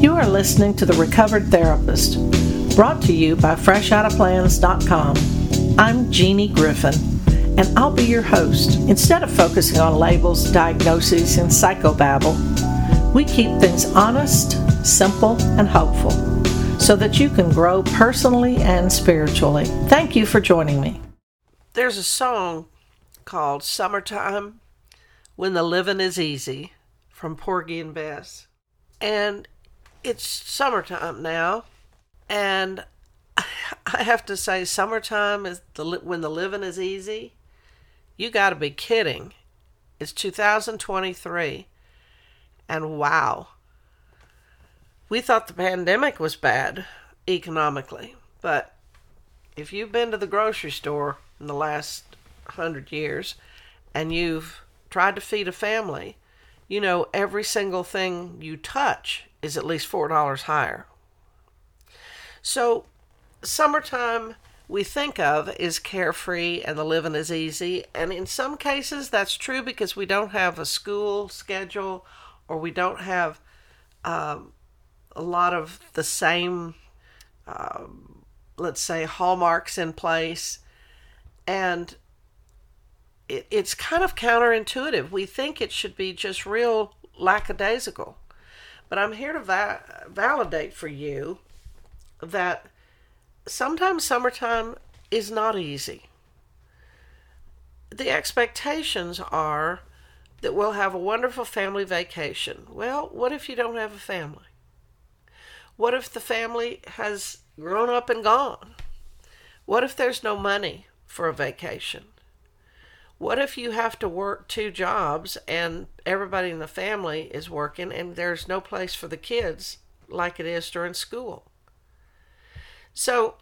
You are listening to The Recovered Therapist, brought to you by FreshOuttaPlans.com. I'm Jeannie Griffin, and I'll be your host. Instead of focusing on labels, diagnoses, and psychobabble, we keep things honest, simple, and hopeful so that you can grow personally and spiritually. Thank you for joining me. There's a song called Summertime When the Living is Easy from Porgy and Bess. And it's summertime now, and I have to say, summertime is the when the living is easy. You got to be kidding! It's 2023, and wow, we thought the pandemic was bad economically, but if you've been to the grocery store in the last hundred years and you've tried to feed a family, you know every single thing you touch is at least $4 higher. So, summertime we think of is carefree and the living is easy. And in some cases, that's true because we don't have a school schedule or we don't have um, a lot of the same, um, let's say, hallmarks in place. And it, it's kind of counterintuitive. We think it should be just real lackadaisical. But I'm here to va- validate for you that sometimes summertime is not easy. The expectations are that we'll have a wonderful family vacation. Well, what if you don't have a family? What if the family has grown up and gone? What if there's no money for a vacation? What if you have to work two jobs and everybody in the family is working and there's no place for the kids like it is during school? So,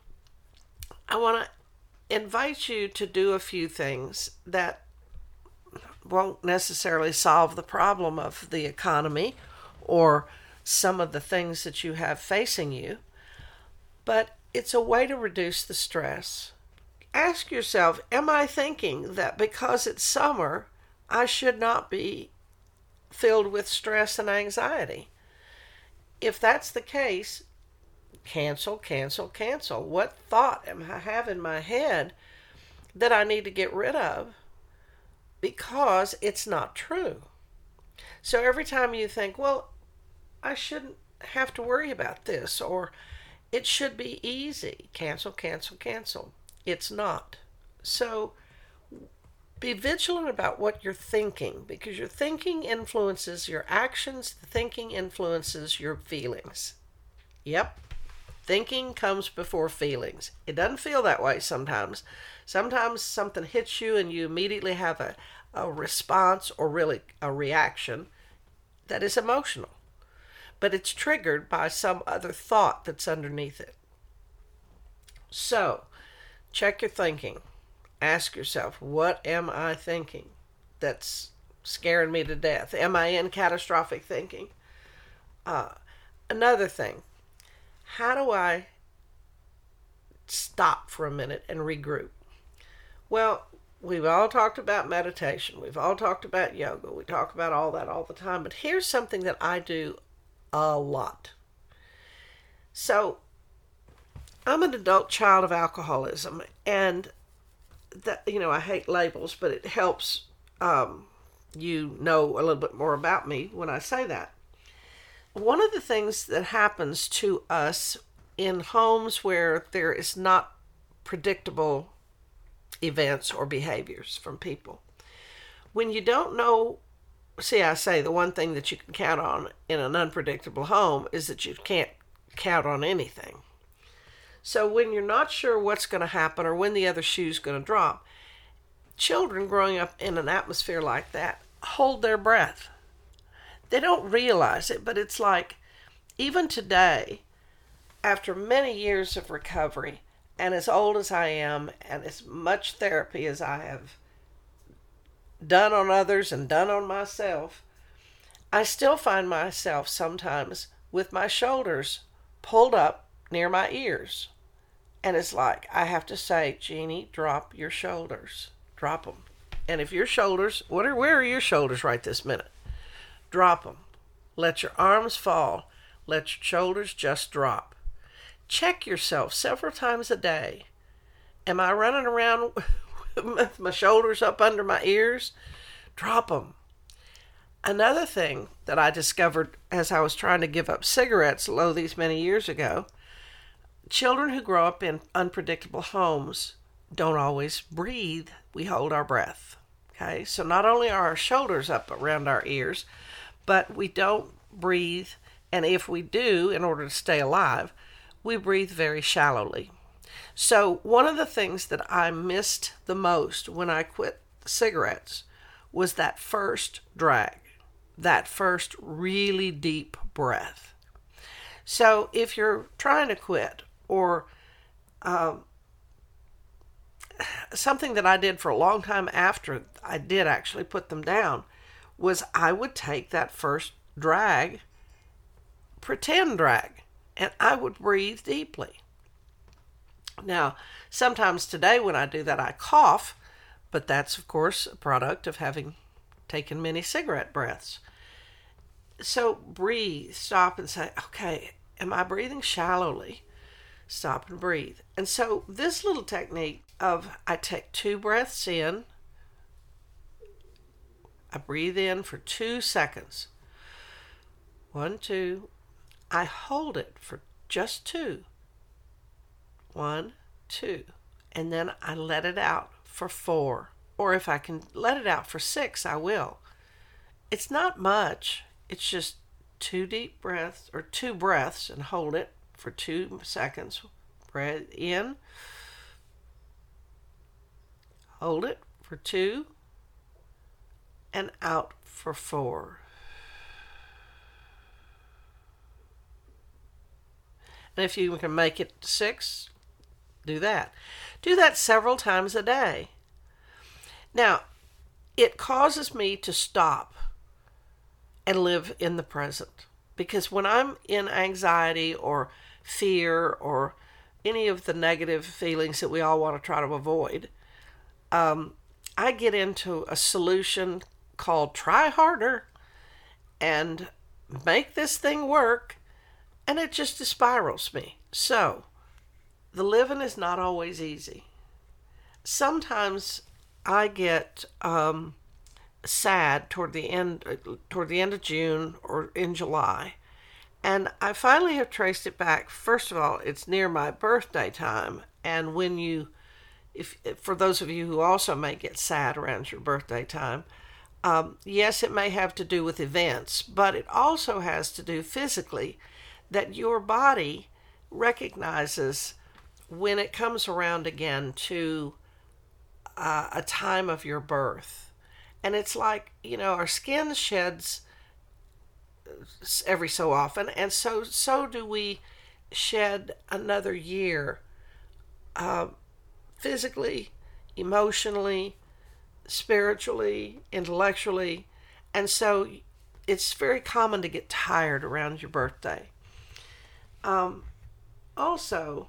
I want to invite you to do a few things that won't necessarily solve the problem of the economy or some of the things that you have facing you, but it's a way to reduce the stress ask yourself Am I thinking that because it's summer, I should not be filled with stress and anxiety? If that's the case, cancel, cancel, cancel. What thought am I have in my head that I need to get rid of because it's not true? So every time you think, well, I shouldn't have to worry about this, or it should be easy, cancel, cancel, cancel. It's not. So be vigilant about what you're thinking because your thinking influences your actions, the thinking influences your feelings. Yep. Thinking comes before feelings. It doesn't feel that way sometimes. Sometimes something hits you and you immediately have a, a response or really a reaction that is emotional. But it's triggered by some other thought that's underneath it. So, check your thinking. Ask yourself, what am I thinking that's scaring me to death? Am I in catastrophic thinking? Uh, another thing, how do I stop for a minute and regroup? Well, we've all talked about meditation, we've all talked about yoga, we talk about all that all the time, but here's something that I do a lot. So, I'm an adult child of alcoholism, and that you know I hate labels, but it helps um, you know a little bit more about me when I say that. One of the things that happens to us in homes where there is not predictable events or behaviors from people, when you don't know see, I say the one thing that you can count on in an unpredictable home is that you can't count on anything. So when you're not sure what's going to happen or when the other shoe's going to drop, children growing up in an atmosphere like that hold their breath. They don't realize it, but it's like even today, after many years of recovery, and as old as I am, and as much therapy as I have done on others and done on myself, I still find myself sometimes with my shoulders pulled up near my ears. And it's like, I have to say, Jeannie, drop your shoulders. Drop them. And if your shoulders, what are, where are your shoulders right this minute? Drop them. Let your arms fall. let your shoulders just drop. Check yourself several times a day. Am I running around with my shoulders up under my ears? Drop them. Another thing that I discovered as I was trying to give up cigarettes low these many years ago children who grow up in unpredictable homes don't always breathe. We hold our breath. Okay, so not only are our shoulders up around our ears, but we don't breathe. And if we do, in order to stay alive, we breathe very shallowly. So, one of the things that I missed the most when I quit cigarettes was that first drag, that first really deep breath. So, if you're trying to quit, or um, something that I did for a long time after I did actually put them down was I would take that first drag, pretend drag, and I would breathe deeply. Now, sometimes today when I do that, I cough, but that's, of course, a product of having taken many cigarette breaths. So breathe, stop, and say, okay, am I breathing shallowly? Stop and breathe. And so, this little technique of I take two breaths in, I breathe in for two seconds. One, two. I hold it for just two. One, two. And then I let it out for four. Or if I can let it out for six, I will. It's not much. It's just two deep breaths or two breaths and hold it for two seconds. Breath in. Hold it for two. And out for four. And if you can make it six, do that. Do that several times a day. Now, it causes me to stop and live in the present. Because when I'm in anxiety or fear or any of the negative feelings that we all want to try to avoid, um, I get into a solution called try harder and make this thing work, and it just spirals me. So, the living is not always easy. Sometimes I get um, sad toward the end toward the end of June or in July. And I finally have traced it back. First of all, it's near my birthday time, and when you if for those of you who also may get sad around your birthday time, um, yes, it may have to do with events, but it also has to do physically that your body recognizes when it comes around again to uh, a time of your birth. And it's like, you know, our skin sheds every so often, and so so do we shed another year uh, physically, emotionally, spiritually, intellectually. And so it's very common to get tired around your birthday. Um, also,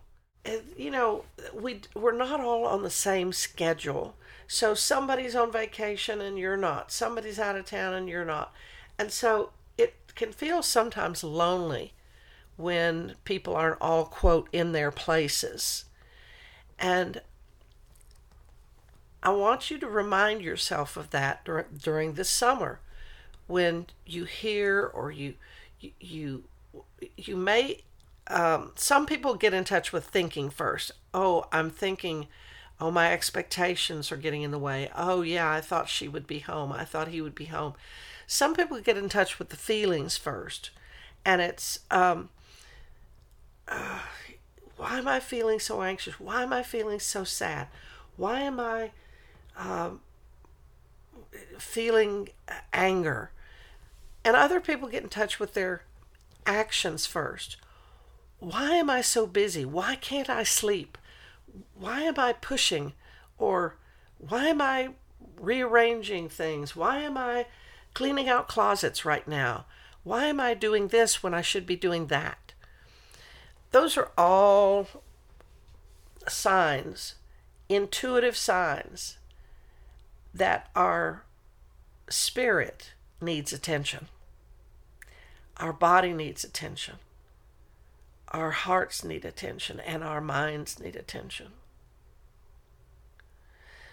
you know, we we're not all on the same schedule. So somebody's on vacation and you're not. Somebody's out of town and you're not. And so it can feel sometimes lonely when people aren't all quote in their places. And I want you to remind yourself of that dur- during the summer when you hear or you you you, you may um, some people get in touch with thinking first. Oh, I'm thinking, oh, my expectations are getting in the way. Oh, yeah, I thought she would be home. I thought he would be home. Some people get in touch with the feelings first. And it's, um, uh, why am I feeling so anxious? Why am I feeling so sad? Why am I um, feeling anger. And other people get in touch with their actions first. Why am I so busy? Why can't I sleep? Why am I pushing? Or why am I rearranging things? Why am I cleaning out closets right now? Why am I doing this when I should be doing that? Those are all signs, intuitive signs that our spirit needs attention. Our body needs attention. Our hearts need attention and our minds need attention.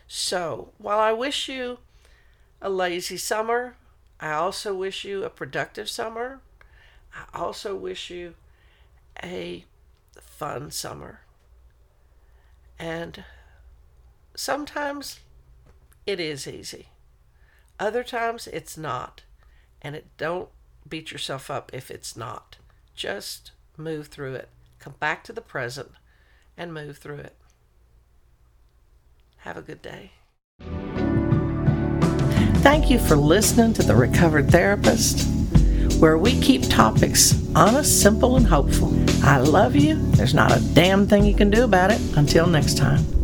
So, while I wish you a lazy summer, I also wish you a productive summer. I also wish you a fun summer. And sometimes it is easy. Other times it's not. And it don't beat yourself up if it's not. Just move through it. Come back to the present and move through it. Have a good day. Thank you for listening to The Recovered Therapist, where we keep topics honest, simple, and hopeful. I love you. There's not a damn thing you can do about it. Until next time.